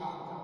top.